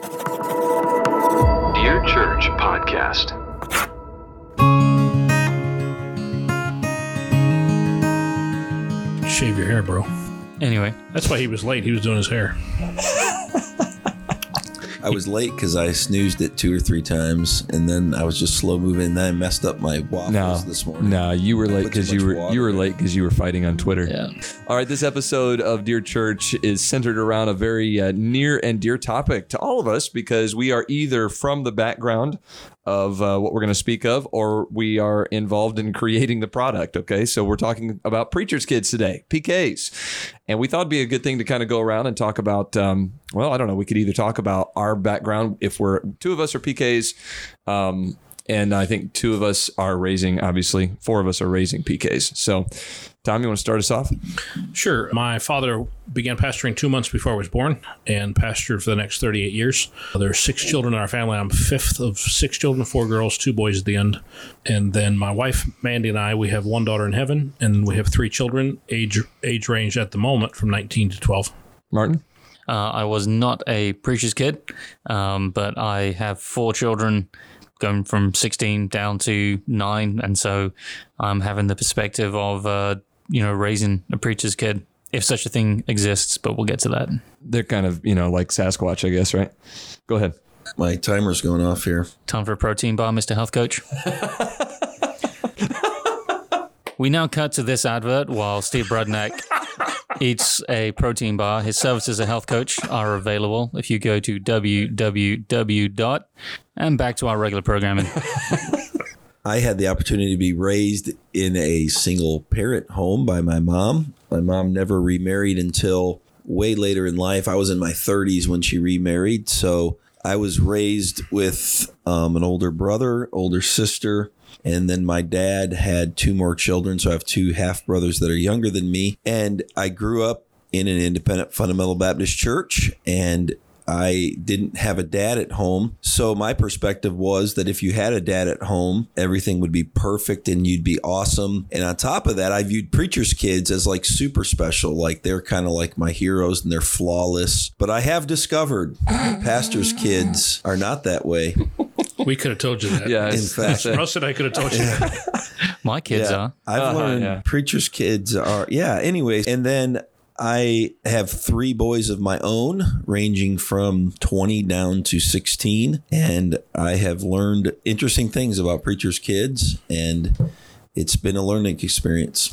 Dear Church Podcast. Shave your hair, bro. Anyway, That's why he was late. He was doing his hair. I was late because I snoozed it two or three times, and then I was just slow moving. And then I messed up my waffles No, this morning. no, you were late because you were water you were late because you were fighting on Twitter. yeah. All right, this episode of Dear Church is centered around a very uh, near and dear topic to all of us because we are either from the background of uh, what we're going to speak of or we are involved in creating the product. Okay, so we're talking about preachers' kids today, PKs, and we thought it'd be a good thing to kind of go around and talk about. Um, well, I don't know. We could either talk about our background if we're two of us are PKs. Um, and I think two of us are raising, obviously, four of us are raising PKs. So, Tom, you want to start us off? Sure. My father began pastoring two months before I was born and pastored for the next 38 years. There are six children in our family. I'm fifth of six children, four girls, two boys at the end. And then my wife, Mandy, and I, we have one daughter in heaven, and we have three children, age age range at the moment from 19 to 12. Martin? Uh, I was not a preacher's kid, um, but I have four children going from 16 down to nine. And so I'm having the perspective of, uh, you know, raising a preacher's kid, if such a thing exists, but we'll get to that. They're kind of, you know, like Sasquatch, I guess, right? Go ahead. My timer's going off here. Time for a protein bar, Mr. Health Coach. we now cut to this advert while Steve Brudnick eats a protein bar. His services as a health coach are available if you go to www. dot and back to our regular programming. I had the opportunity to be raised in a single parent home by my mom. My mom never remarried until way later in life. I was in my 30s when she remarried. So I was raised with um, an older brother, older sister, and then my dad had two more children. So I have two half brothers that are younger than me. And I grew up in an independent fundamental Baptist church and I didn't have a dad at home. So my perspective was that if you had a dad at home, everything would be perfect and you'd be awesome. And on top of that, I viewed preachers' kids as like super special. Like they're kind of like my heroes and they're flawless. But I have discovered pastors' kids are not that way. We could have told you that. Yeah. In fact, Russ and I could have told you that. My kids are. I've Uh-huh, learned yeah. preachers' kids are, yeah, anyways. And then I have three boys of my own, ranging from 20 down to 16. And I have learned interesting things about preachers' kids, and it's been a learning experience.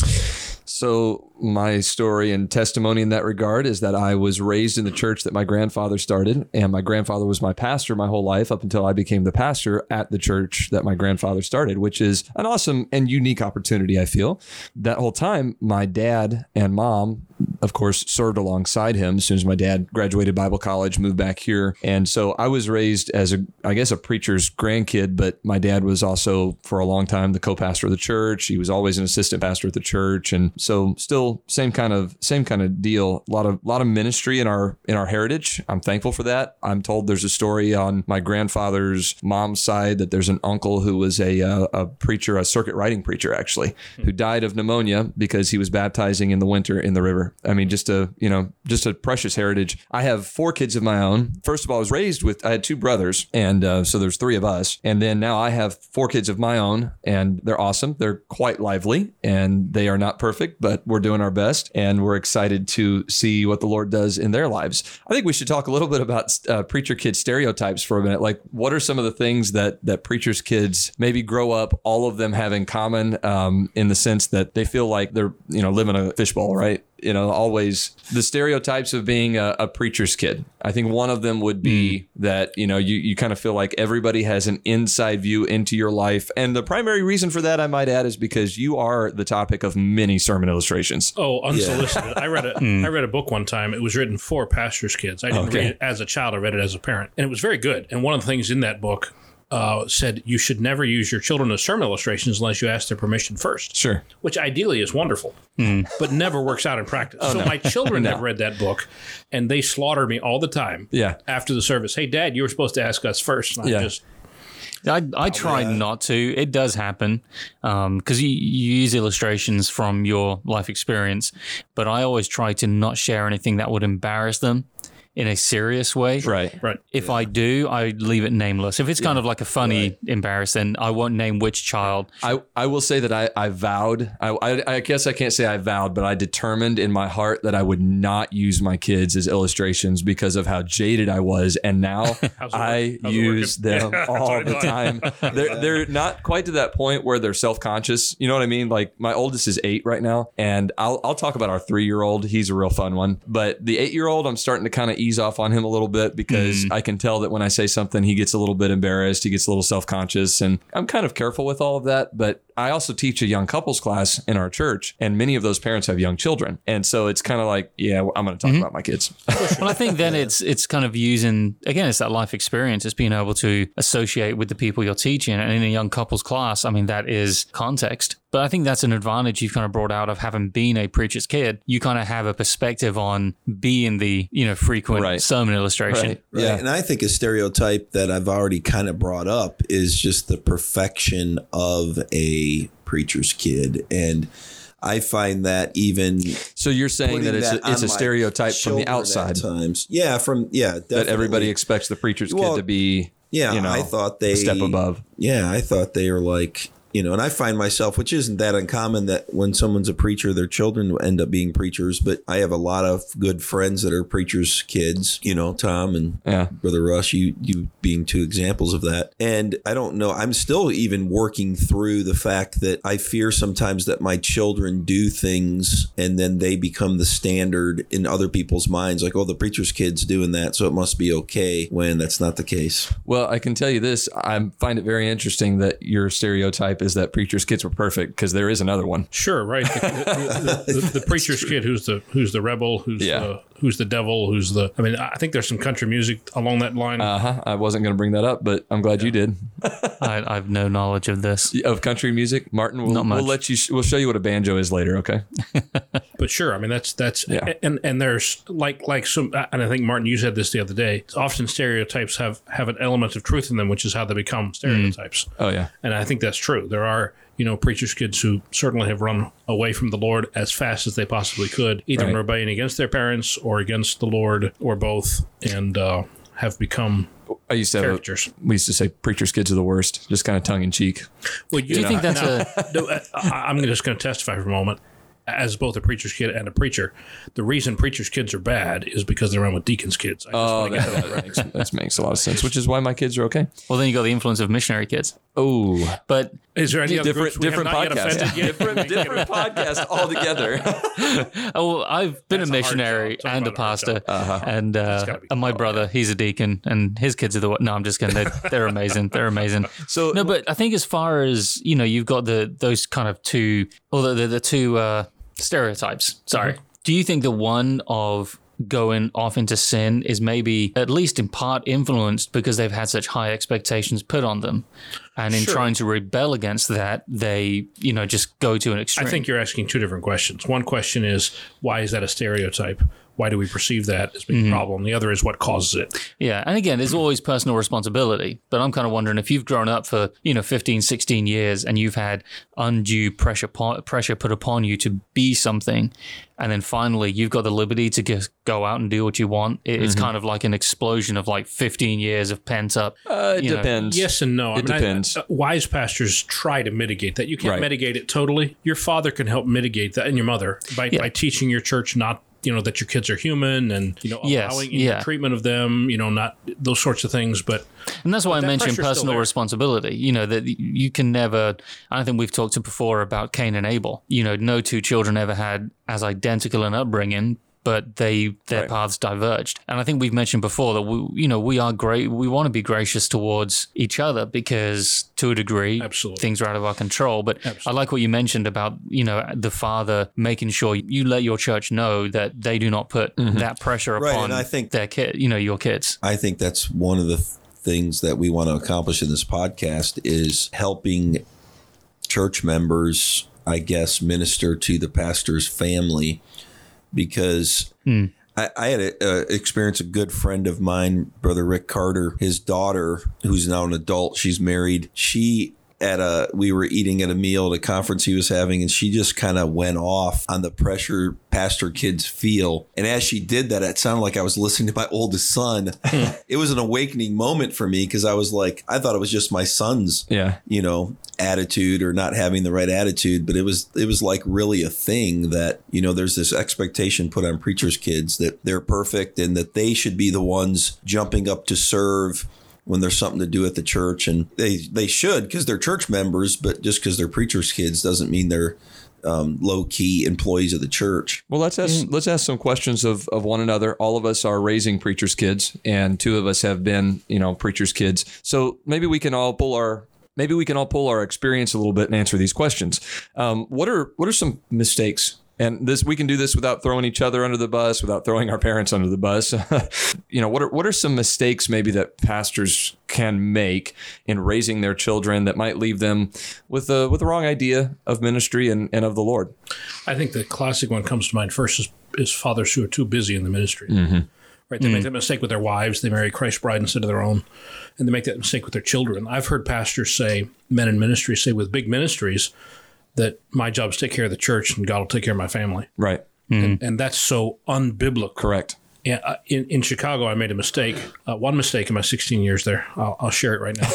So, my story and testimony in that regard is that I was raised in the church that my grandfather started, and my grandfather was my pastor my whole life up until I became the pastor at the church that my grandfather started, which is an awesome and unique opportunity, I feel. That whole time, my dad and mom, of course, served alongside him as soon as my dad graduated Bible college, moved back here. And so I was raised as a, I guess, a preacher's grandkid, but my dad was also for a long time the co pastor of the church. He was always an assistant pastor at the church. And so still same kind of same kind of deal. A lot of lot of ministry in our in our heritage. I'm thankful for that. I'm told there's a story on my grandfather's mom's side that there's an uncle who was a uh, a preacher, a circuit riding preacher actually, who died of pneumonia because he was baptizing in the winter in the river. I mean, just a you know just a precious heritage. I have four kids of my own. First of all, I was raised with I had two brothers, and uh, so there's three of us, and then now I have four kids of my own, and they're awesome. They're quite lively, and they are not perfect, but we're doing our best, and we're excited to see what the Lord does in their lives. I think we should talk a little bit about uh, preacher kid stereotypes for a minute. Like, what are some of the things that that preachers' kids maybe grow up, all of them have in common, um, in the sense that they feel like they're you know living a fishbowl, right? You know, always the stereotypes of being a, a preacher's kid. I think one of them would be hmm. that, you know, you, you kind of feel like everybody has an inside view into your life. And the primary reason for that, I might add, is because you are the topic of many sermon illustrations. Oh, unsolicited. I read a hmm. I read a book one time. It was written for pastors' kids. I didn't Okay. read it as a child. I read it as a parent, and it was very good. And one of the things in that book uh, said you should never use your children as sermon illustrations unless you ask their permission first. Sure. Which ideally is wonderful, mm-hmm. but never works out in practice. Oh, so my children have read that book, and they slaughter me all the time. Yeah. After the service, hey, Dad, you were supposed to ask us first. Yeah. just I, I try uh, not to. It does happen um, because you, you use illustrations from your life experience, but I always try to not share anything that would embarrass them in a serious way. Right. Right. If I do, I leave it nameless. If it's kind of like a funny embarrass, then I won't name which child. I, I will say that I, I vowed, I, I, I guess I can't say I vowed, but I determined in my heart that I would not use my kids as illustrations because of how jaded I was. And now I work- how's it use them Yeah, all the time. They're, they're not quite to that point where they're self conscious. You know what I mean? Like my oldest is eight right now. And I'll, I'll talk about our three year old. He's a real fun one. But the eight year old, I'm starting to kind of ease off on him a little bit because mm. I can tell that when I say something, he gets a little bit embarrassed. He gets a little self conscious. And I'm kind of careful with all of that. But I also teach a young couples class in our church, and many of those parents have young children. And so it's kind of like, yeah, I'm going to talk mm-hmm. about my kids. Well, I think then it's it's kind of using again, it's that life experience. It's being able to associate with the people you're teaching, and in a young couples class, I mean that is context. But I think that's an advantage you've kind of brought out of having been a preacher's kid. You kind of have a perspective on being the you know frequent Right. sermon illustration. Right. Right. Yeah. And I think a stereotype that I've already kind of brought up is just the perfection of a preacher's kid. And I find that even So you're saying that it's that a, it's a stereotype from the outside times. Yeah, from yeah, that everybody expects the preacher's Well, kid to be, Yeah, you know, I thought they a step above. Yeah, I thought they were like you know, and I find myself, which isn't that uncommon, that when someone's a preacher, their children end up being preachers. But I have a lot of good friends that are preachers' kids. You know, Tom and Yeah. Brother Russ, you you being two examples of that. And I don't know, I'm still even working through the fact that I fear sometimes that my children do things and then they become the standard in other people's minds, like, oh, the preacher's kid's doing that, so it must be okay. When that's not the case. Well, I can tell you this. I find it very interesting that your stereotype is that preacher's kids were perfect because there is another one. Sure, right. The, the, the, the preacher's kid, who's the who's the rebel, who's Yeah. The who's the devil, who's the. I mean, I think there's some country music along that line. Uh huh. I wasn't going to bring that up, but I'm glad you did. I, I have no knowledge of this. Of country music, Martin, we'll, Not much. we'll let you. We'll show you what a banjo is later. Okay. but sure, I mean that's that's Yeah. and and there's like like some and I think Martin you said this the other day. Often stereotypes have have an element of truth in them, which is how they become stereotypes. Oh yeah. And I think that's true. There are, you know, preachers' kids who certainly have run away from the Lord as fast as they possibly could, either in Right. rebellion against their parents or against the Lord or both, and uh, have become I used to have. A, characters. we used to say preacher's kids are the worst, just kind of tongue in cheek. Well, Do you think that's a no, I- I'm just going to testify for a moment. As both a preacher's kid and a preacher, the reason preacher's kids are bad is because they run with deacon's kids. I just Oh, wanna get that, that, makes, that makes a lot of sense. Which is why my kids are okay. well? Then you got the influence of missionary kids, Oh, but Is there any other different groups different podcast. offended yet? different different podcast altogether. Oh, I've been That's a a missionary job. Talk and a about a hard pastor. Uh-huh. and uh, and my brother, he's a deacon, and his kids are the. No, I'm just kidding. They're, they're amazing. They're amazing. So No, but I think as far as you know, you've got the those kind of two, or the the, the two uh, stereotypes. Sorry. Mm-hmm. Do you think the one of going off into sin is maybe at least in part influenced because they've had such high expectations put on them, and in Sure. trying to rebel against that, they you know just go to an extreme. I think you're asking two different questions. One question is why is that a stereotype? Why do we perceive that as Mm-hmm. being a problem? The other is what causes it. Yeah. And again, there's always personal responsibility. But I'm kind of wondering if you've grown up for, you know, 15, 16 years and you've had undue pressure po- pressure put upon you to be something. And then finally, you've got the liberty to just go out and do what you want. It- It's kind of like an explosion of like 15 years of pent up. uh, it you know, depends. Yes and no. I It mean, I- depends. uh, wise pastors try to mitigate that. You can't Right. mitigate it totally. Your father can help mitigate that, and your mother by, Yeah. by teaching your church not, you know, that your kids are human, and you know, Yes, allowing in your yeah. treatment of them, you know, not those sorts of things. But And that's why I that mentioned personal responsibility. You know, that you can never, I think we've talked to before about Cain and Abel. You know, no two children ever had as identical an upbringing, but they their Right. paths diverged. And I think we've mentioned before that we, you know, we are great. We want to be gracious towards each other because to a degree, Absolutely. things are out of our control. But I like what you mentioned about, you know, the father making sure you let your church know that they do not put mm-hmm. that pressure Right, upon and I think- their kid, you know, your kids. I think that's one of the th- things that we want to accomplish in this podcast is helping church members, I guess, minister to the pastor's family because I, I had a, uh, experience a good friend of mine, brother Rick Carter, his daughter, who's now an adult, she's married. She at a we were eating at a meal at a conference he was having and she just kind of went off on the pressure pastor kids feel. And as she did that it sounded like i was listening to my oldest son. Hmm. It was an awakening moment for me because i was like i thought it was just my son's Yeah. you know attitude or not having the right attitude but it was it was like really a thing that you know there's this expectation put on preachers kids that they're perfect and that they should be the ones jumping up to serve when there's something to do at the church and they they should because they're church members but just because they're preachers kids doesn't mean they're um, low key employees of the church Well, let's ask let's ask some questions of, of one another. All of us are raising preachers' kids, and two of us have been, you know, preachers' kids. So maybe we can all pull our maybe we can all pull our experience a little bit and answer these questions. Um, what are what are some mistakes? And this we can do this without throwing each other under the bus, without throwing our parents under the bus. you know, what are what are some mistakes maybe that pastors can make in raising their children that might leave them with the with the wrong idea of ministry and, and of the Lord? I think the classic one comes to mind first is, is fathers who are too busy in the ministry. Mm-hmm. Right, they make mm. that mistake with their wives. They marry Christ's bride instead of their own, and they make that mistake with their children. I've heard pastors say, men in ministry say with big ministries, that my job is to take care of the church and God will take care of my family, Right. and, and that's so unbiblical. Correct. Yeah, uh, in, in Chicago, I made a mistake. Uh, one mistake in my 16 years there. I'll, I'll share it right now.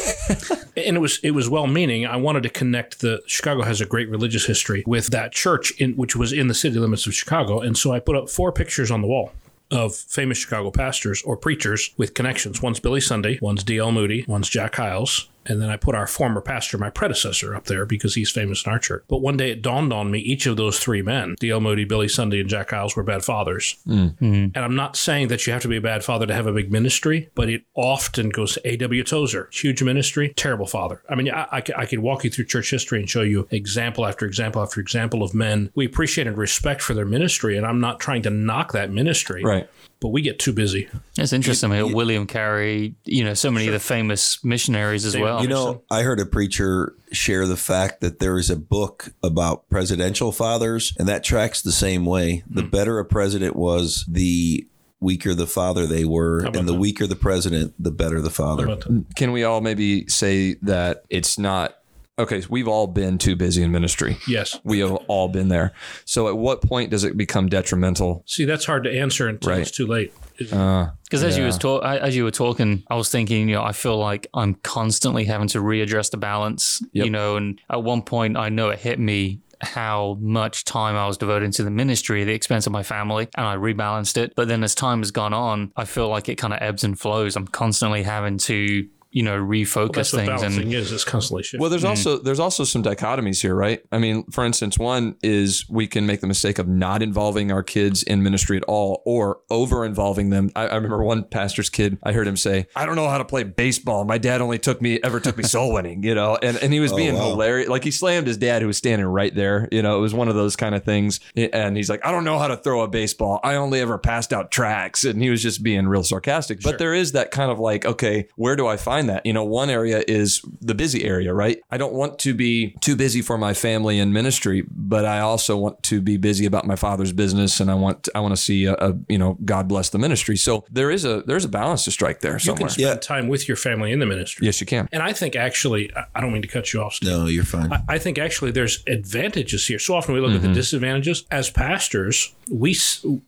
and it was it was well meaning. I wanted to connect the Chicago has a great religious history with that church in which was in the city limits of Chicago, and so I put up four pictures on the wall of famous Chicago pastors or preachers with connections. One's Billy Sunday, one's D.L. Moody, one's Jack Hyles, and then I put our former pastor, my predecessor, up there because he's famous in our church. But one day it dawned on me each of those three men, D.L. Moody, Billy Sunday, and Jack Hyles, were bad fathers. Mm. Mm-hmm. And I'm not saying that you have to be a bad father to have a big ministry, but it often goes to A.W. Tozer, huge ministry, terrible father. I mean, I, I, could- I could walk you through church history and show you example after example after example of men we appreciate and respect for their ministry. And I'm not trying to knock that ministry, Right. But we get too busy. It's interesting. I mean, William Carey, you know, so many of the famous missionaries as well. You know, I heard a preacher share the fact that there is a book about presidential fathers, and that tracks the same way. The hmm. better a president was, the weaker the father they were, and the that? weaker the president, the better the father. Can we all maybe say that it's not okay? So we've all been too busy in ministry. yes. We have all been there. So at what point does it become detrimental? See, that's hard to answer until Right. it's too late. Is- uh, Because as you was talk, as you were talking, I was thinking, you know, I feel like I'm constantly having to readdress the balance, Yep. you know, and at one point I know it hit me how much time I was devoting to the ministry at the expense of my family, and I rebalanced it. But then as time has gone on, I feel like it kind of ebbs and flows. I'm constantly having to, you know, refocus that's what things balancing and is. It's constantly shifting. Well, there's mm-hmm. also there's also some dichotomies here, right? I mean, for instance, one is we can make the mistake of not involving our kids in ministry at all, or over involving them. I, I remember one pastor's kid. I heard him say, "I don't know how to play baseball. My dad only took me ever took me soul winning," you know, and and he was oh, being wow. hilarious. Like he slammed his dad, who was standing right there. You know, it was one of those kind of things. And he's like, "I don't know how to throw a baseball. I only ever passed out tracks," and he was just being real sarcastic. But there is that kind of like, okay, where do I find that? You know, one area is the busy area, right? I don't want to be too busy for my family and ministry, but I also want to be busy about my father's business, and I want I want to see a, a you know God bless the ministry. So there is a there's a balance to strike there you can spend Yeah. time with your family in the ministry. Yes, you can. And I think actually, I- I don't mean to cut you off, Steve. No, you're fine. I- I think actually there's advantages here. So often we look Mm-hmm. at the disadvantages. As pastors, we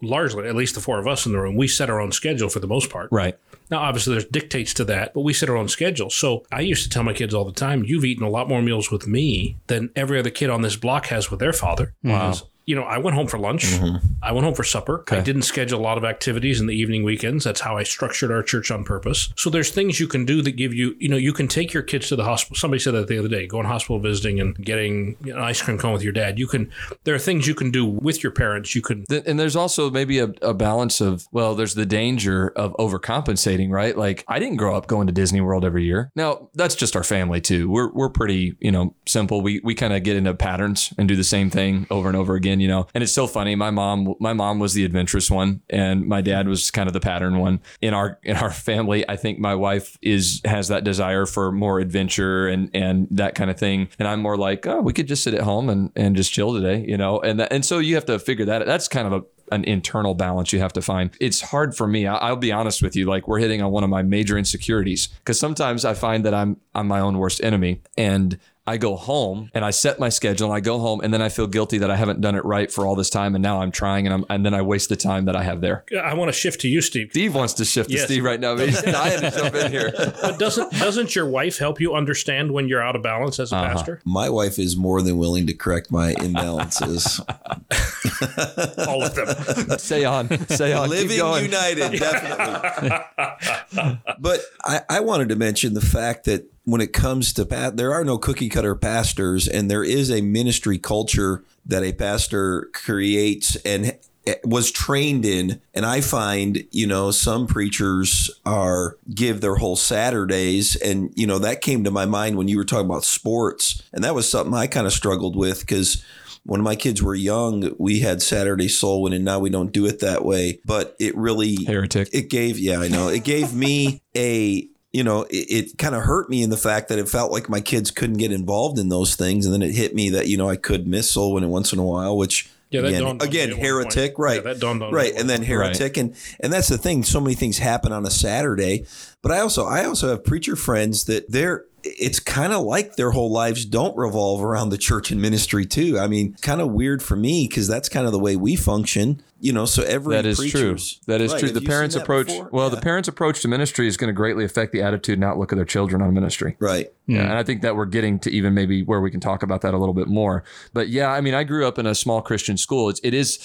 largely, at least the four of us in the room, we set our own schedule for the most part. Right. Now, obviously, there's dictates to that, but we set our own schedule. So I used to tell my kids all the time, "You've eaten a lot more meals with me than every other kid on this block has with their father." Wow. You know, I went home for lunch. Mm-hmm. I went home for supper. I didn't schedule a lot of activities in the evening weekends. That's how I structured our church on purpose. So there's things you can do that give you, you know, you can take your kids to the hospital. Somebody said that the other day, going hospital visiting and getting you know, an ice cream cone with your dad. You can, there are things you can do with your parents. You can, and there's also maybe a, a balance of well there's the danger of overcompensating right like i didn't grow up going to disney world every year now that's just our family too we're, we're pretty you know simple we, we kind of get into patterns and do the same thing over and over again you know and it's so funny my mom my mom was the adventurous one and my dad was kind of the pattern one in our in our family i think my wife is has that desire for more adventure and and that kind of thing and i'm more like oh we could just sit at home and and just chill today you know and that, and so you have to figure that out. that's kind of a an internal balance you have to find. It's hard for me. I, I'll be honest with you. Like we're hitting on one of my major insecurities because sometimes I find that I'm I'm my own worst enemy, and I go home and I set my schedule and I go home and then I feel guilty that I haven't done it right for all this time and now I'm trying and I'm and then I waste the time that I have there. I want to shift to you, Steve. Steve wants to shift Yes. to Steve right now. But he's dying to jump in here. But doesn't doesn't your wife help you understand when you're out of balance as a Uh-huh. pastor? My wife is more than willing to correct my imbalances. All of them. Say on. Say on. Keep Living going. United, definitely. but I, I wanted to mention the fact that when it comes to pa- there are no cookie cutter pastors, and there is a ministry culture that a pastor creates and eh, was trained in and i find you know some preachers are give their whole saturdays and you know that came to my mind when you were talking about sports and that was something i kind of struggled with because when my kids were young, we had Saturday soul winning. and now we don't do it that way. But it really Heretic. It gave, yeah, I know. It gave me a, you know, it, it kind of hurt me in the fact that it felt like my kids couldn't get involved in those things, and then it hit me that you know I could miss soul winning once in a while, which. Yeah, again, again heretic, right? Yeah, that dawned on me right, and then heretic, and and that's the thing. So many things happen on a Saturday, but I also I also have preacher friends that they're it's kind of like their whole lives don't revolve around the church and ministry too. I mean, kind of weird for me because that's kind of the way we function. You know, so every That is true. That is Right, true. have The parents' approach, before? well, the parents' approach to ministry is going to greatly affect the attitude and outlook of their children on ministry. right. Yeah, and I think that we're getting to even maybe where we can talk about that a little bit more. But yeah, I mean, I grew up in a small Christian school. It's, it is,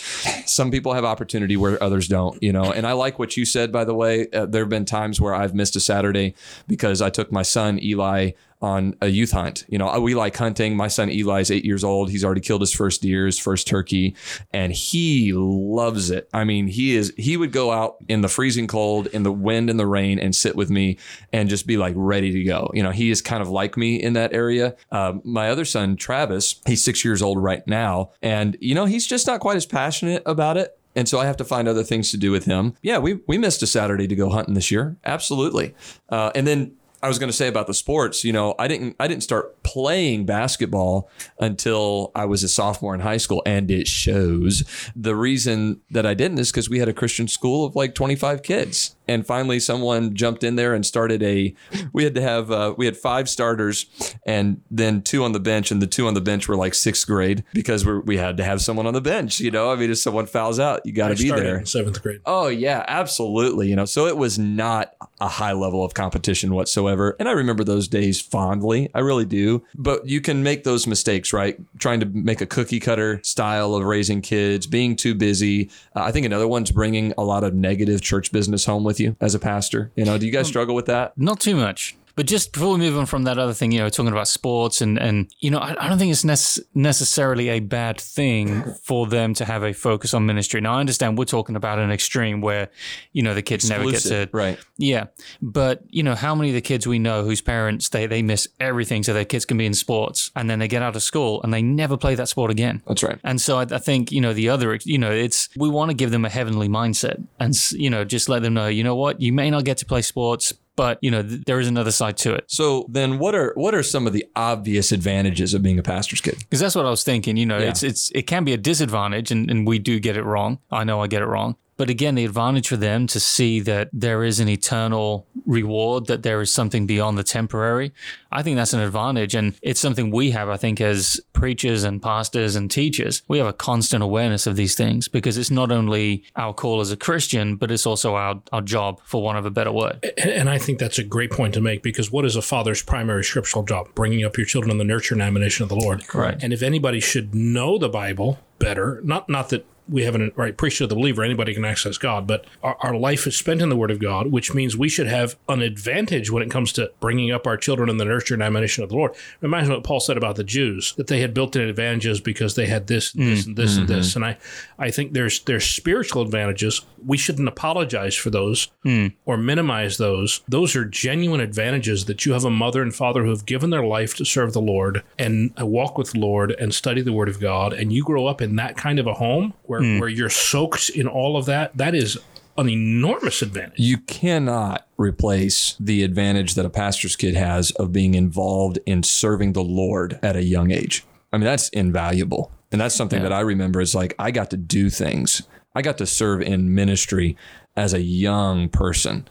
some people have opportunity where others don't, you know. And I like what you said, by the way. Uh, there have been times where I've missed a Saturday because I took my son Eli on a youth hunt. You know, we like hunting. My son Eli is eight years old. He's already killed his first deer, his first turkey, and he loves it. I mean, he is. He would go out in the freezing cold, in the wind and the rain, and sit with me and just be like ready to go. You know, he is kind of like me in that area. Um, my other son Travis, he's six years old right now, and you know, he's just not quite as passionate about it. And so I have to find other things to do with him. Yeah, we we missed a Saturday to go hunting this year. Absolutely. Uh, and then I was going to say about the sports, you know, I didn't I didn't start playing basketball until I was a sophomore in high school and it shows. The reason that I didn't is cuz we had a Christian school of like 25 kids. And finally someone jumped in there and started a we had to have uh, we had five starters and then two on the bench and the two on the bench were like 6th grade because we we had to have someone on the bench, you know? I mean if someone fouls out, you got to be there. in seventh grade. Oh yeah, absolutely. You know, so it was not a high level of competition whatsoever. And I remember those days fondly. I really do. But you can make those mistakes, right? Trying to make a cookie cutter style of raising kids, being too busy. Uh, I think another one's bringing a lot of negative church business home with you as a pastor. You know, do you guys struggle with that? Not too much. But just before we move on from that other thing, you know, talking about sports and, and you know, I, I don't think it's nece- necessarily a bad thing for them to have a focus on ministry. Now, I understand we're talking about an extreme where, you know, the kids never get to, right? yeah. But, you know, how many of the kids we know whose parents, they, they miss everything so their kids can be in sports and then they get out of school and they never play that sport again. That's right. And so I, I think, you know, the other, you know, it's, we want to give them a heavenly mindset and, you know, just let them know, you know what, you may not get to play sports, but, you know, th- there is another side to it. So then what are what are some of the obvious advantages of being a pastor's kid? Because that's what I was thinking, you know, Yeah. it's, it's, it can be a disadvantage and, and we do get it wrong. I know I get it wrong. But again, the advantage for them to see that there is an eternal reward, that there is something beyond the temporary, I think that's an advantage. And it's something we have, I think, as preachers and pastors and teachers. We have a constant awareness of these things because it's not only our call as a Christian, but it's also our, our job, for want of a better word. And, I think that's a great point to make because what is a father's primary scriptural job? Bringing up your children in the nurture and admonition of the Lord. Correct. And if anybody should know the Bible better, not not that we haven't right priesthood of the believer, anybody can access God, but our, our life is spent in the Word of God, which means we should have an advantage when it comes to bringing up our children in the nurture and admonition of the Lord. Reminds me of what Paul said about the Jews that they had built-in advantages because they had this, mm, and this, and this, and this. And I, I think there's there's spiritual advantages. We shouldn't apologize for those hmm. or minimize those. Those are genuine advantages that you have a mother and father who have given their life to serve the Lord and walk with the Lord and study the Word of God, and you grow up in that kind of a home where, Hmm. where you're soaked in all of that. That is an enormous advantage. You cannot replace the advantage that a pastor's kid has of being involved in serving the Lord at a young age. I mean, that's invaluable. And that's something that I remember is like, I got to do things. I got to serve in ministry as a young person.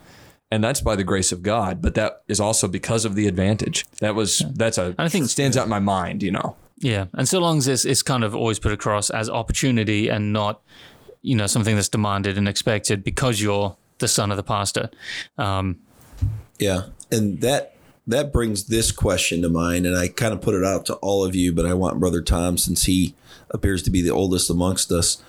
and that's by the grace of God. But that is also because of the advantage. That was that's a I think- stands out in my mind. You know, Yeah, and so long as it's, it's kind of always put across as opportunity and not, you know, something that's demanded and expected because you're the son of the pastor. Um, Yeah, and that that brings this question to mind, and I kind of put it out to all of you, but I want Brother Tom since he appears to be the oldest amongst us.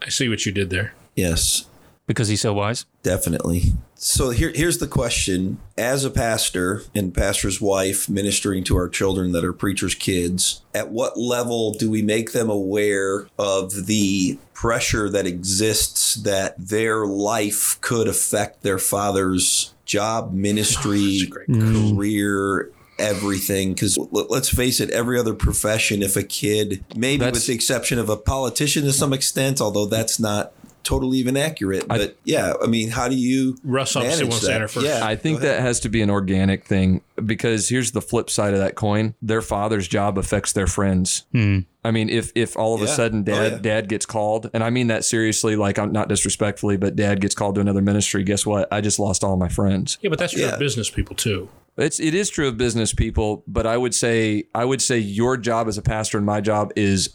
I see what you did there. Yes, because he's so wise. definitely. So here, here's the question: As a pastor and pastor's wife, ministering to our children that are preachers' kids, at what level do we make them aware of the pressure that exists that their life could affect their father's job, ministry, mm. career? Everything, because let's face it, every other profession, if a kid, maybe That's- with the exception of a politician to some extent, although that's not totally even accurate, but yeah, I mean, how do you Russ obviously manage wants to that? enter first. Yeah, I think that has to be an organic thing because here's the flip side of that coin: their father's job affects their friends. Hmm. I mean, if if all of a Yeah. sudden Oh, dad yeah. dad gets called, and I mean that seriously, like I'm not disrespectfully, but dad gets called to another ministry. Guess what? I just lost all my friends. Yeah, but that's your Yeah. business people too. It's it is true of business people, but I would say I would say your job as a pastor and my job is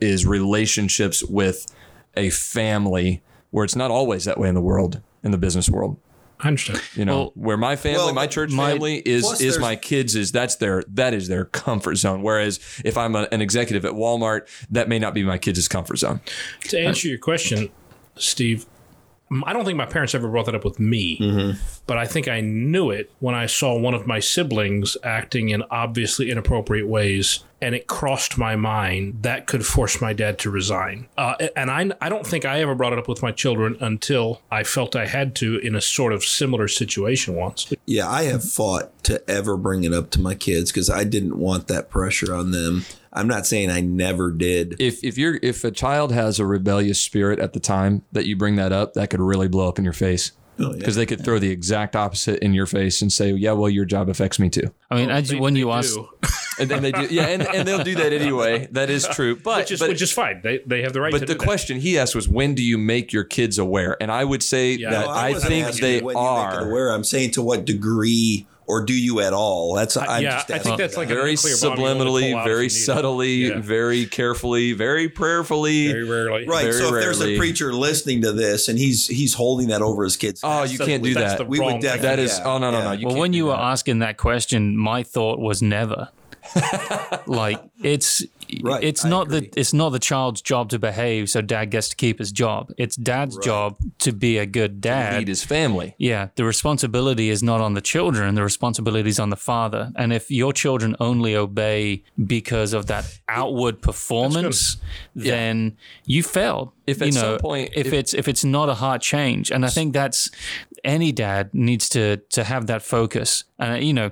is relationships with a family where it's not always that way in the world in the business world. I understand. You know, Well- where my family, Well, my church my- family is is my kids is that's their that is their comfort zone. Whereas if I'm a, an executive at Walmart, that may not be my kids' comfort zone. To answer your question, Steve, m- I don't think my parents ever brought that up with me, Mm-hmm. but I think I knew it when I saw one of my siblings acting in obviously inappropriate ways, and it crossed my mind that could force my dad to resign. Uh, and I, I don't think I ever brought it up with my children until I felt I had to in a sort of similar situation once. Yeah, I have fought to ever bring it up to my kids because I didn't want that pressure on them. I'm not saying I never did. If if you're if a child has a rebellious spirit at the time that you bring that up, that could really blow up in your face. Oh, yeah. Because they could throw the exact opposite in your face and say, "Yeah, well, your job affects me too," I mean, oh, as, They- when they you ask, and then they do. Yeah, and, and they'll do that anyway. That is true. But which is but, which is fine. They they have the right. to but the do that. question he asked was, "When do you make your kids aware?" And I would say Yeah. that No, I, wasn't think they when you make it are. aware. I'm saying to what degree or do you at all? That's I'm yeah, just I think that's like very nuclear bomb you only subliminally, very if you need it. subtly, Yeah. very carefully, very prayerfully. very rarely. right. very So if there's a preacher listening to this and he's he's holding that over his kids, oh, you That's can't do that. we would definitely. That is. yeah, Oh no, no, yeah. no. You well, when do you were asking that question, my thought was never. like Right, it's I not agree. the it's not the child's job to behave, so dad gets to keep his job. It's dad's job to be a good dad. lead his family. Yeah, the responsibility is not on the children, the responsibility is on the father. And if your children only obey because of that outward performance, then you failed. If you at know, some point- if, if- it's if it's not a heart change, and I think that's any dad needs to to have that focus. And uh, you know,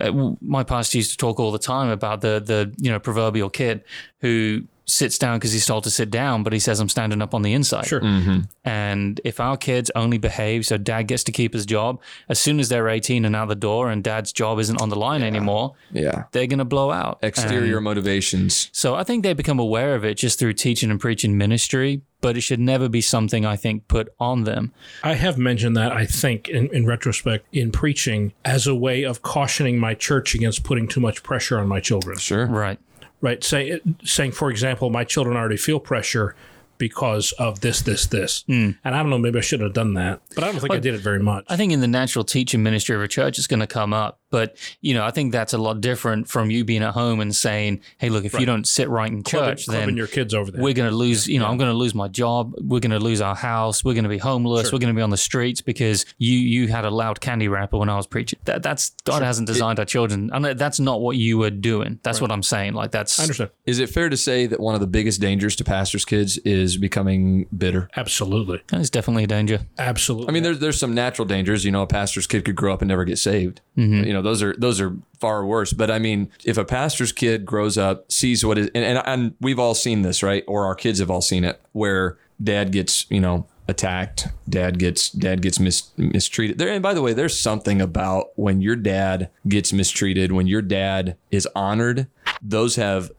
uh, my pastor used to talk all the time about the the you know proverbial kid who sits down because he's told to sit down, but he says I'm standing up on the inside. Sure. Mm-hmm. And if our kids only behave so dad gets to keep his job, as soon as they're 18 and out the door and dad's job isn't on the line anymore, Yeah. they're going to blow out. Exterior And motivations. so I think they become aware of it just through teaching and preaching ministry, but it should never be something I think put on them. I have mentioned that, I think, in, in retrospect, in preaching as a way of cautioning my church against putting too much pressure on my children. Sure. Right. Right. Say, saying, for example, my children already feel pressure because of this, this, this. Hmm. And I don't know, maybe I shouldn't have done that, but I don't think I did it very much. I think in the natural teaching ministry of a church, it's going to come up. But, you know, I think that's a lot different from you being at home and saying, hey, look, if you don't sit right in Clubbing- church, clubbing then your kids over there. we're going to lose, you know, I'm going to lose my job. We're going to lose our house. We're going to be homeless. We're going to be on the streets because you you had a loud candy wrapper when I was preaching. That that's God hasn't designed our children, and that's not what you were doing. That's what I'm saying. Like that's I understand. Is it fair to say that one of the biggest dangers to pastors' kids is becoming bitter? Absolutely. that is definitely a danger. Absolutely. I mean, there's there's some natural dangers. You know, a pastor's kid could grow up and never get saved. Mm-hmm. You know, those are those are far worse. But I mean, if a pastor's kid grows up, sees what is, and, and and we've all seen this, right? Or our kids have all seen it, where dad gets, you know, attacked, dad gets dad gets mis, mistreated. There, and by the way, there's something about when your dad gets mistreated, when your dad is honored, those have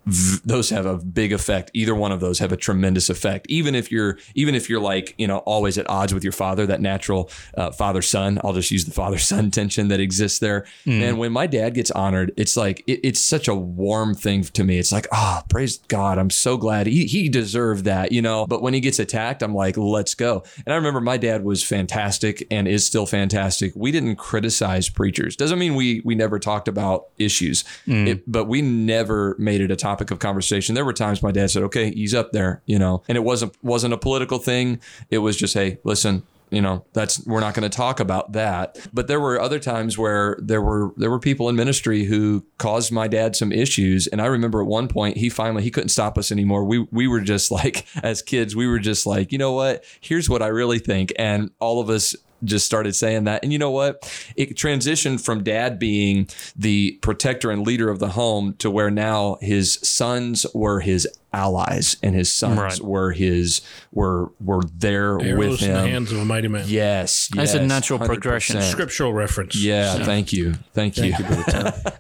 those have a big effect. Either one of those have a tremendous effect. Even if you're even if you're like you know always at odds with your father, that natural uh, father son. I'll just use the father son tension that exists there. Hmm. And when my dad gets honored, it's like it, it's such a warm thing to me. It's like oh praise God, I'm so glad he he deserved that, you know. But when he gets attacked, I'm like, let's go. And I remember my dad was fantastic and is still fantastic. We didn't criticize preachers. Doesn't mean we we never talked about issues, hmm. It- but we never made it a topic of conversation. There were times my dad said, "Okay, he's up there," you know, and it wasn't wasn't a political thing. It was just, "Hey, listen." You know, that's we're not going to talk about that. But there were other times where there were there were people in ministry who caused my dad some issues. And I remember at one point he finally he couldn't stop us anymore. We we were just like as kids, we were just like, you know what? Here's what I really think. And all of us just started saying that. And you know what? It transitioned from dad being the protector and leader of the home to where now his sons were his allies and his sons Right. were his were were there with Arrows in the hands of a mighty man. Yes, That's a natural progression. 100%. Scriptural reference. Yeah, thank you. Thank, you.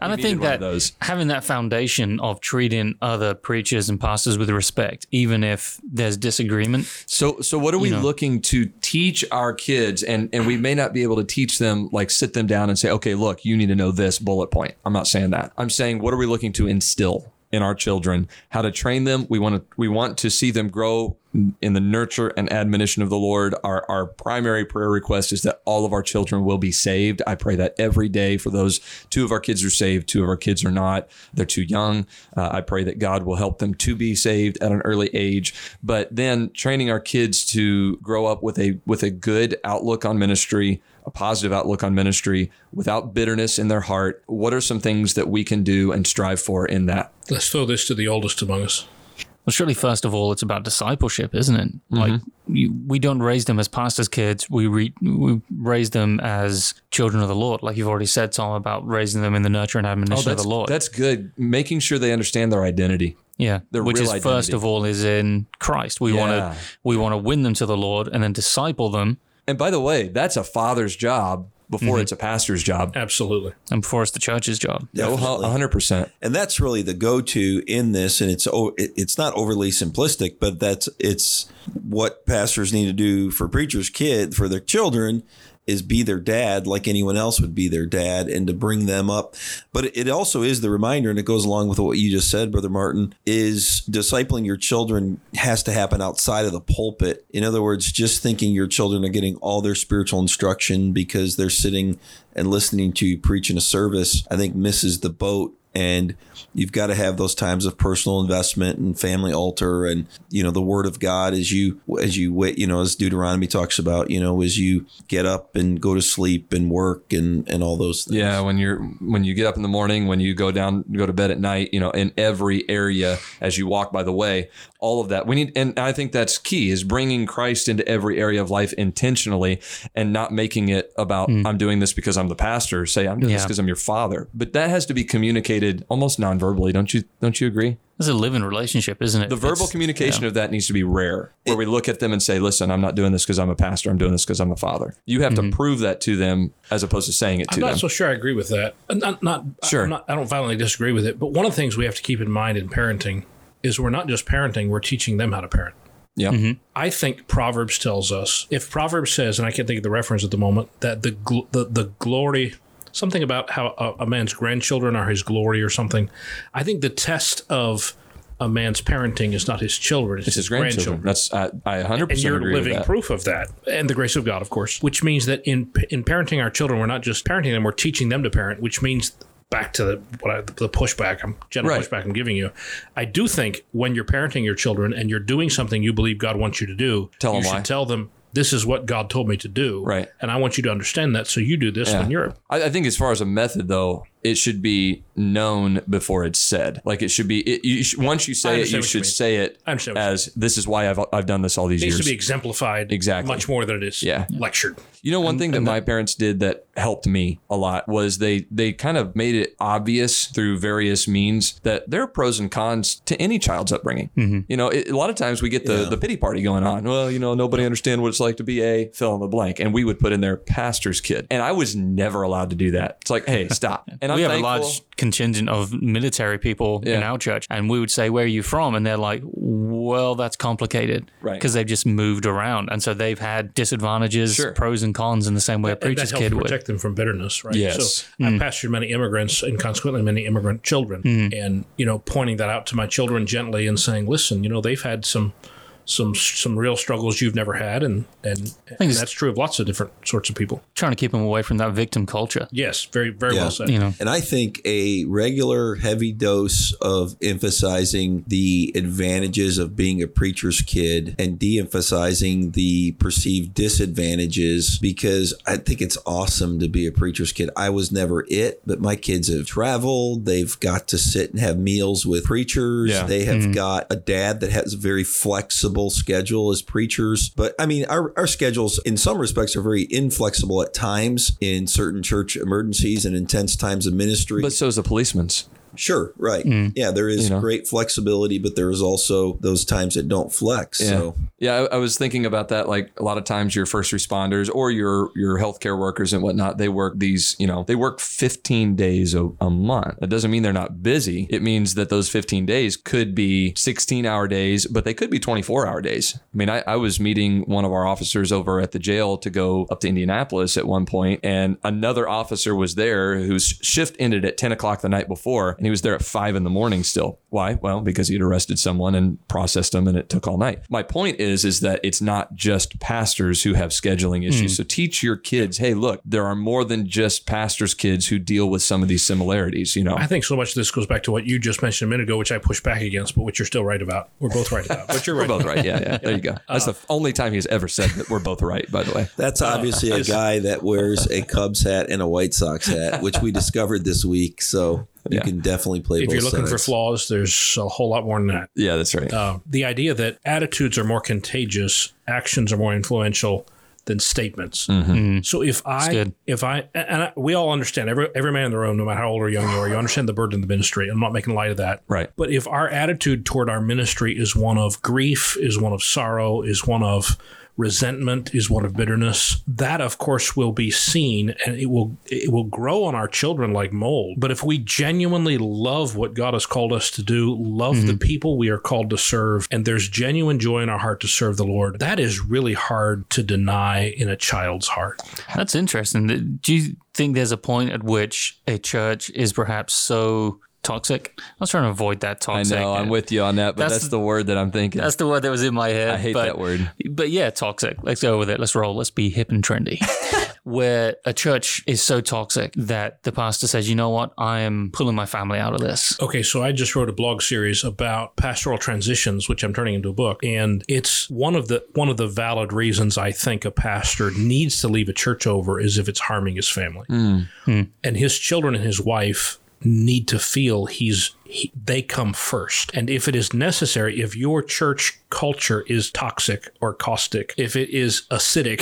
And I think that those. having that foundation of treating other preachers and pastors with respect, even if there's disagreement, So so what are we know. looking to teach our kids and and we may not be able to teach them like sit them down and say okay look you need to know this bullet point. I'm not saying that. I'm saying what are we looking to instill in our children how to train them. We want to we want to see them grow in the nurture and admonition of the Lord. Our our primary prayer request is that all of our children will be saved. I pray that every day for those two of our kids are saved two of our kids are not. They're too young. Uh, I pray that God will help them to be saved at an early age. But then training our kids to grow up with a with a good outlook on ministry a positive outlook on ministry without bitterness in their heart what are some things that we can do and strive for in that Let's throw this to the oldest among us. well, surely first of all, it's about discipleship, isn't it? Mm-hmm. Like you, we don't raise them as pastors' kids; we re, we raise them as children of the Lord. Like you've already said, Tom, about raising them in the nurture and admonition oh, of the Lord. that's good making sure they understand their identity yeah, their which real is first of all is in Christ. We want to we want to win them to the Lord and then disciple them. And by the way that's a father's job before mm-hmm. it's a pastor's job Absolutely. And before it's the church's job. Definitely. 100% and that's really the go-to in this and it's oh, it's not overly simplistic but that's it's what pastors need to do for preachers kid for their children is be their dad like anyone else would be their dad and to bring them up. But it also is the reminder and it goes along with what you just said brother martin is discipling your children has to happen outside of the pulpit. In other words just thinking your children are getting all their spiritual instruction because they're sitting and listening to you preach in a service i think misses the boat and you've got to have those times of personal investment and family altar and you know the word of god as you as you wait you know as deuteronomy talks about you know as you get up and go to sleep and work and and all those things. Yeah, when you're when you get up in the morning, when you go down, go to bed at night, you know, in every area as you walk by the way, all of that we need, and I think that's key is bringing Christ into every area of life intentionally and not making it about hmm. I'm doing this because I'm the pastor. Say I'm doing this because I'm your father, but that has to be communicated almost non-verbally. Don't you? Don't you agree? It's a living relationship, isn't it? The verbal communication of that needs to be rare, where we look at them and say, "Listen, I'm not doing this because I'm a pastor. I'm doing this because I'm a father." You have to hmm. prove that to them as opposed to saying it to I'm not them. so sure I agree with that. Not, not, Sure. I'm not, I don't violently disagree with it. But one of the things we have to keep in mind in parenting is we're not just parenting, we're teaching them how to parent. yeah. Mm-hmm. I think Proverbs tells us if Proverbs says, and I can't think of the reference at the moment, that the gl- the, the glory, something about how a, a man's grandchildren are his glory or something. I think the test of a man's parenting is not his children; it's, It's his grandchildren. That's I, I 100% and you're agree with living that. proof of that and the grace of god of course which means that in in parenting our children we're not just parenting them we're teaching them to parent which means back to the what I, the pushback i'm general Right. pushback i'm giving you i do think when you're parenting your children and you're doing something you believe god wants you to do Tell you them should why. tell them this is what god told me to do Right. and i want you to understand that so you do this when you're I, I think as far as a method though, it should be known before it's said. Like it should be. It, you sh- once you say it, you what you should say it I understand what you as this is why I've I've done this all these it needs years. to be exemplified Exactly. much more than it is Yeah. lectured You know, one thing that my parents did that helped me a lot was they they kind of made it obvious through various means that there are pros and cons to any child's upbringing. You know, it, a lot of times we get the the pity party going on. Well, you know, nobody understands what it's like to be a fill in the blank, and we would put in there pastor's kid, and I was never allowed to do that. It's like, hey, stop. And And I'm we have thankful. a large contingent of military people in our church, and we would say, "Where are you from?" And they're like, "Well, that's complicated, Right. Because they've just moved around, and so they've had disadvantages, Sure. pros and cons, in the same way a preacher's that helps kid would." protect them from bitterness, right? Yes. So I've mm. pastored many immigrants and consequently many immigrant children, mm-hmm. and you know, pointing that out to my children gently and saying, "Listen, you know, they've had some." Some some real struggles you've never had, and and, and it's- that's true of lots of different sorts of people. Trying to keep them away from that victim culture, Yes, very very Yeah. well said. you know. And I think a regular heavy dose of emphasizing the advantages of being a preacher's kid and de emphasizing the perceived disadvantages because I think it's awesome to be a preacher's kid. I was never it, but my kids have traveled. They've got to sit and have meals with preachers. Yeah. They have mm-hmm. got a dad that has a very flexible schedule as preachers. But I mean, our, our schedules in some respects are very inflexible at times in certain church emergencies and intense times of ministry. But so is a policeman's. Sure, right. Mm. Yeah, there is You know? great flexibility, but there is also those times that don't flex. So Yeah, I, I was thinking about that. Like a lot of times, your first responders or your your healthcare workers and whatnot, they work these. You know, they work 15 days a, a month. That doesn't mean they're not busy. It means that those 15 days could be 16 hour days, but they could be 24 hour days. I mean, I, I was meeting one of our officers over at the jail to go up to Indianapolis at one point, and another officer was there whose shift ended at 10 o'clock the night before, and he was there at five in the morning still. Why? Well, because he'd arrested someone and processed them, and it took all night. My point is, is that it's not just pastors who have scheduling issues. Hmm. So teach your kids, hey, look, there are more than just pastors' kids who deal with some of these similarities. You know, I think so much of this goes back to what you just mentioned a minute ago, which I push back against, but which you're still right about. We're both right about. But you're right. we're right. both right. Yeah, yeah. There you go. That's the only time he's ever said that we're both right. By the way. that's obviously a guy that wears a Cubs hat and a White Sox hat, which we discovered this week. So you Yeah. can definitely play If both you're looking for flaws, there's a whole lot more than that. Yeah, that's right. Uh, the idea that attitudes are more contagious, actions are more influential than statements. So if I, if I, and I, we all understand every every man in the room, no matter how old or young you are, you understand the burden of the ministry. I'm not making light of that. Right. But if our attitude toward our ministry is one of grief, is one of sorrow, is one of resentment, is one of bitterness, that of course will be seen and it will it will grow on our children like mold. But if we genuinely love what God has called us to do, love the mm-hmm. people we are called to serve, and there's genuine joy in our heart to serve the Lord, that is really hard to deny in a child's heart. That's interesting. Do you think there's a point at which a church is perhaps so toxic? I was trying to avoid that toxic. I toxic. know. I'm with you on that, but That's that's, the word that I'm thinking. That's the word that was in my head. I hate but, that word. But yeah, toxic. Let's go with it. Let's roll. Let's be hip and trendy. Where a church is so toxic that the pastor says, you know what? I am pulling my family out of this. Okay, so I just wrote a blog series about pastoral transitions, which I'm turning into a book, and it's one of the one of the valid reasons I think a pastor needs to leave a church over is if it's harming his family, hmm. Hmm. and his children and his wife need to feel he's he, they come first. And if it is necessary, if your church culture is toxic or caustic, if it is acidic,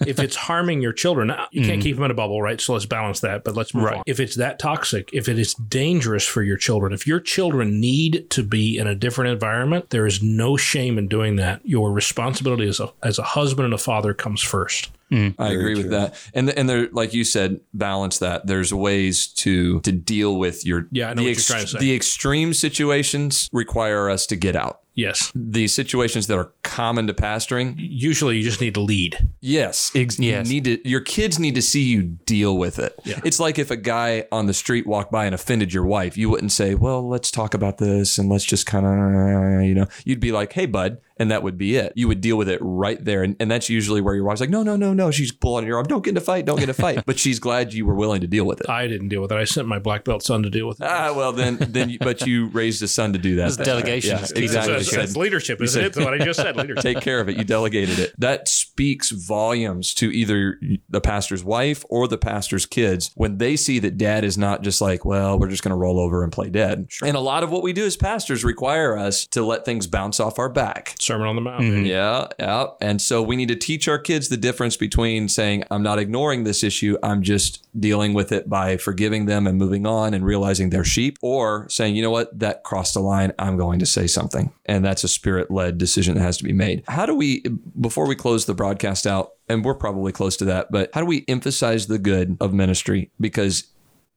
if it's harming your children, now, you can't mm-hmm. keep them in a bubble, right? So let's balance that. But let's move Right. on. If it's that toxic, if it is dangerous for your children, if your children need to be in a different environment, there is no shame in doing that. Your responsibility as a as a husband and a father comes first. Mm. I agree with that. And and there, like you said, balance that. There's ways to to deal with your Yeah, I know the what The extreme situations require us to get out. Yes. The situations that are common to pastoring, Usually you just need to lead. yes, ex- Yes. you need to. Your kids need to see you deal with it. Yeah. It's like if a guy on the street walked by and offended your wife, you wouldn't say, "Well, let's talk about this and let's just kind of," you know. You'd be like, "Hey, bud." And that would be it. You would deal with it right there. And, and that's usually where your wife's like, no, no, no, no. She's pulling your arm. Don't get in a fight. Don't get in a fight. but she's glad you were willing to deal with it. I didn't deal with it. I sent my black belt son to deal with it. Ah, well then, then, you, but you raised a son to do that. It's delegation. Yeah, exactly. That's, that's Said, leadership, isn't said- it? That's what I just said. Leadership. Take care of it. You delegated it. That speaks volumes to either the pastor's wife or the pastor's kids when they see that dad is not just like, well, we're just going to roll over and play dead. And a lot of what we do as pastors require us to let things bounce off our back. Sermon on the Mount. Mm-hmm. baby. Yeah, yeah. And so we need to teach our kids the difference between saying, I'm not ignoring this issue, I'm just dealing with it by forgiving them and moving on and realizing they're sheep, or saying, you know what, that crossed the line, I'm going to say something. And that's a spirit led decision that has to be made. How do we, before we close the broadcast out, and we're probably close to that, but how do we emphasize the good of ministry? Because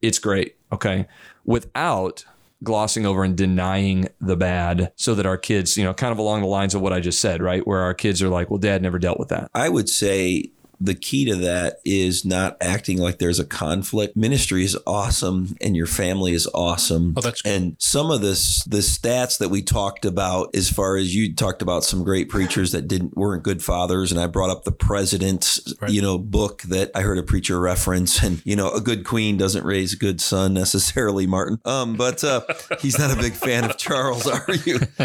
it's great. Okay. Without glossing over and denying the bad so that our kids, you know, kind of along the lines of what I just said, right? Where our kids are like, well, dad never dealt with that. I would say the key to that is not acting like there's a conflict. Ministry is awesome and your family is awesome. Oh, that's good. and some of this the stats that we talked about as far as you talked about some great preachers that didn't weren't good fathers and I brought up the president's Right. you know book that I heard a preacher reference and you know a good queen doesn't raise a good son necessarily Martin. Um but uh he's not a big fan of Charles, are you?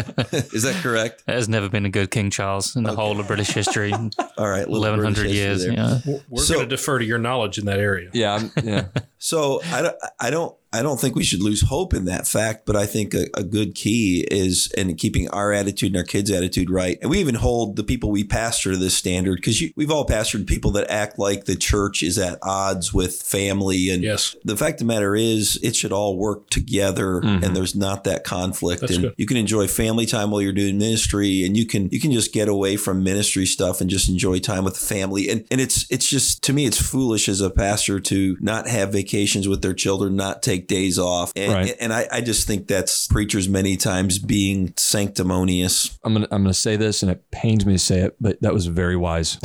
is that correct? There has never been a good King Charles in the whole of British history. All right, little Eleven British years. There. Yeah. We're So- going to defer to your knowledge in that area. Yeah. I'm, yeah. So I don't, I don't, I don't think we should lose hope in that fact, but I think a, a good key is in keeping our attitude and our kids' attitude right. And we even hold the people we pastor to this standard because we've all pastored people that act like the church is at odds with family. And Yes. the fact of the matter is, it should all work together, mm-hmm. and there's not that conflict. That's and good. you can enjoy family time while you're doing ministry, and you can you can just get away from ministry stuff and just enjoy time with the family. And and it's it's just to me, it's foolish as a pastor to not have vacations with their children, not take days off. And, Right. and I, I just think that's preachers many times being sanctimonious. I'm gonna I'm gonna say this, and it pains me to say it, but that was very wise.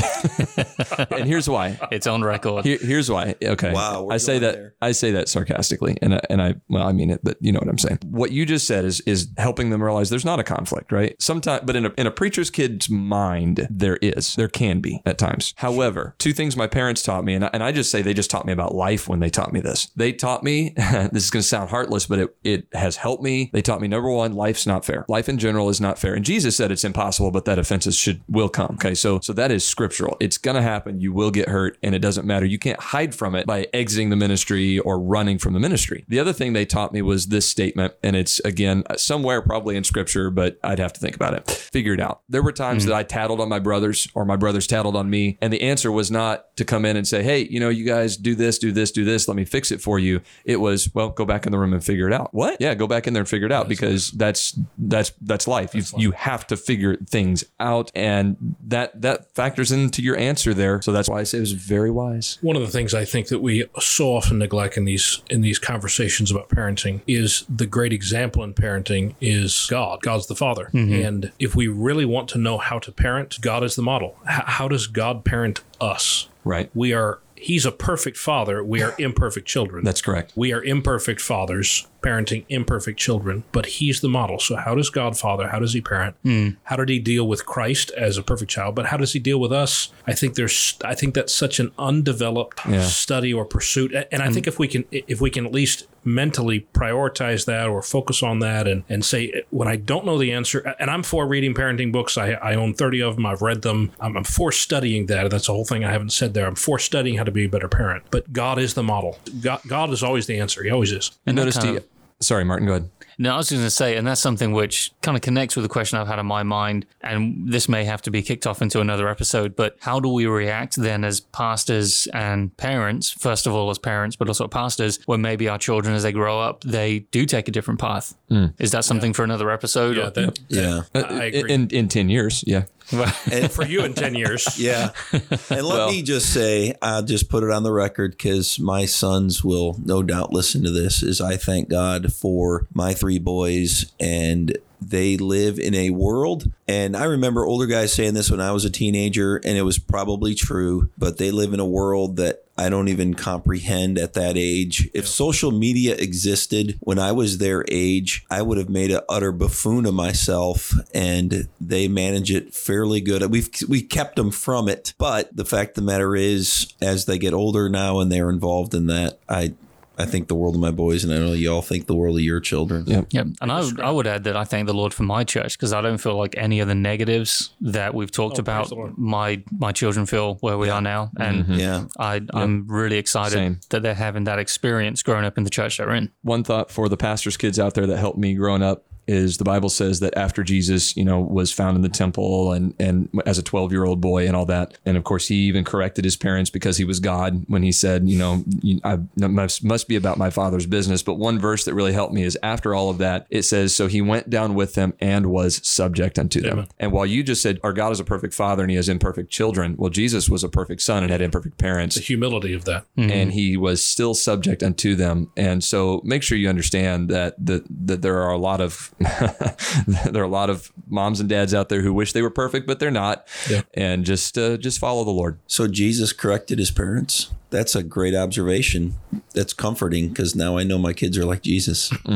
and here's why. It's on record. Here, here's why. Okay. Wow, I say that there. I say that sarcastically, and I, and I well, I mean it, but you know what I'm saying. What you just said is is helping them realize there's not a conflict, right? Sometimes, but in a in a preacher's kid's mind, there is, there can be at times. However, two things my parents taught me, and I, and I just say they just taught me about life when they taught me this. They taught me this is going to sound heartless, but it it has helped me. They taught me number one, life's not fair. Life in general is not fair, and Jesus said it's impossible, but that offenses should will come. Okay, so so that is scriptural. It's going to happen. You will get hurt, and it doesn't matter. You can't hide from it by exiting the ministry or running from the ministry. The other thing they taught me was this statement, and it's again somewhere probably in scripture, but I'd have to think about it. Figure it out. There were times hmm. that I tattled on my brothers, or my brothers tattled on me, and the answer was not to come in and say, "Hey, you know, you guys do this, do this, do this. Let me fix it for you." It was, "Well, go back in the room and figure it out." What? Yeah, go back in there and figure it out because that's that's that's life. You you have to figure things out, and that that factors into your answer there. So that's why I say it was very wise. One of the things I think that we so often neglect in these in these conversations about parenting is the great example in parenting is God. God's the father, mm-hmm. and if we really want to know how to parent, God is the model. H- how does God parent us? Right. We are. He's a perfect father. We are imperfect children. That's correct. we are imperfect fathers parenting imperfect children, but he's the model. So how does God father? How does he parent? Hmm. How did he deal with Christ as a perfect child? But how does he deal with us? I think there's I think that's such an undeveloped Yeah. study or pursuit. And I hmm. think if we can if we can at least mentally prioritize that or focus on that and, and say when I don't know the answer and I'm for reading parenting books. I, I own 30 of them. I've read them. I'm, I'm for studying that. That's the whole thing I haven't said there. I'm for studying how to be a better parent. But God is the model. God, God is always the answer. He always is. And that notice kind the. Sorry, Martin. Go ahead. No, I was going to say, and that's something which kind of connects with the question I've had in my mind, and this may have to be kicked off into another episode. But how do we react then as pastors and parents? First of all, as parents, but also pastors, when maybe our children, as they grow up, they do take a different path. Hmm. Is that something for another episode? Yeah, that, Yeah. Uh, I uh, agree. In in ten years, yeah. And for you in 10 years. Yeah. And let Well- me just say, I'll just put it on the record because my sons will no doubt listen to this, is I thank God for my three boys and they live in a world. And I remember older guys saying this when I was a teenager, and it was probably true, but they live in a world that I don't even comprehend at that age. If social media existed when I was their age, I would have made an utter buffoon of myself, and they manage it fairly good. We've we kept them from it, but the fact of the matter is, as they get older now and they're involved in that, I I think the world of my boys, and I know you all think the world of your children. Yeah. Yep. And I would, I would add that I thank the Lord for my church because I don't feel like any of the negatives that we've talked Oh, about, my my children feel where we are now. And mm-hmm. Yeah. I, I'm really excited Same. that they're having that experience growing up in the church they're in. One thought for the pastor's kids out there that helped me growing up is the Bible says that after Jesus, you know, was found in the temple and and as a 12 year old boy and all that, and of course he even corrected his parents because he was God when he said, you know, I must must be about my father's business. But one verse that really helped me is after all of that, it says, so he went down with them and was subject unto them. Amen. And while you just said our God is a perfect father and he has imperfect children, well, Jesus was a perfect son and had imperfect parents The humility of that. Mm-hmm. and he was still subject unto them. And so make sure you understand that the, that there are a lot of there are a lot of moms and dads out there who wish they were perfect, but they're not. Yeah. And just uh, just follow the Lord. So Jesus corrected his parents. That's a great observation. That's comforting because now I know my kids are like Jesus.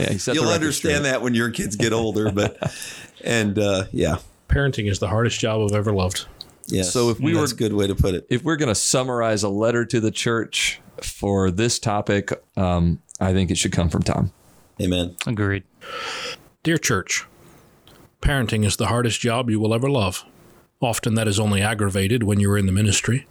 Yeah, he set the You'll understand straight. that when your kids get older, but and uh, yeah, Parenting is the hardest job I've ever loved. Yeah. So if we that's were- a good way to put it. If we're going to summarize a letter to the church for this topic, um, I think it should come from Tom. Amen. Agreed. Dear church, parenting is the hardest job you will ever love. Often that is only aggravated when you are in the ministry.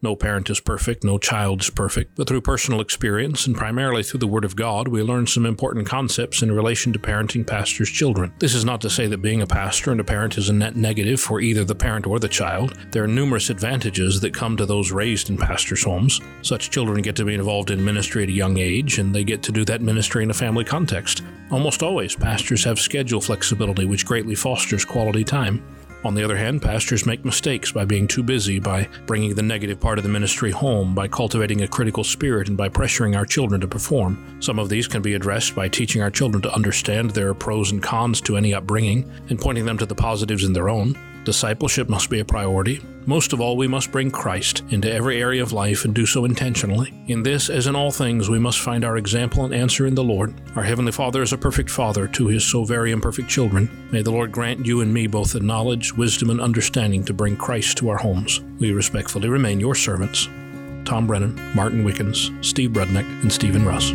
No parent is perfect, no child is perfect, but through personal experience and primarily through the Word of God, we learn some important concepts in relation to parenting pastors' children. This is not to say that being a pastor and a parent is a net negative for either the parent or the child. There are numerous advantages that come to those raised in pastors' homes. Such children get to be involved in ministry at a young age, and they get to do that ministry in a family context. Almost always, pastors have schedule flexibility, which greatly fosters quality time. On the other hand, pastors make mistakes by being too busy, by bringing the negative part of the ministry home, by cultivating a critical spirit, and by pressuring our children to perform. Some of these can be addressed by teaching our children to understand their pros and cons to any upbringing and pointing them to the positives in their own. Discipleship must be a priority. Most of all, we must bring Christ into every area of life and do so intentionally. In this, as in all things, we must find our example and answer in the Lord. Our Heavenly Father is a perfect Father to His so very imperfect children. May the Lord grant you and me both the knowledge, wisdom, and understanding to bring Christ to our homes. We respectfully remain your servants Tom Brennan, Martin Wickens, Steve Brudnick, and Stephen Russ.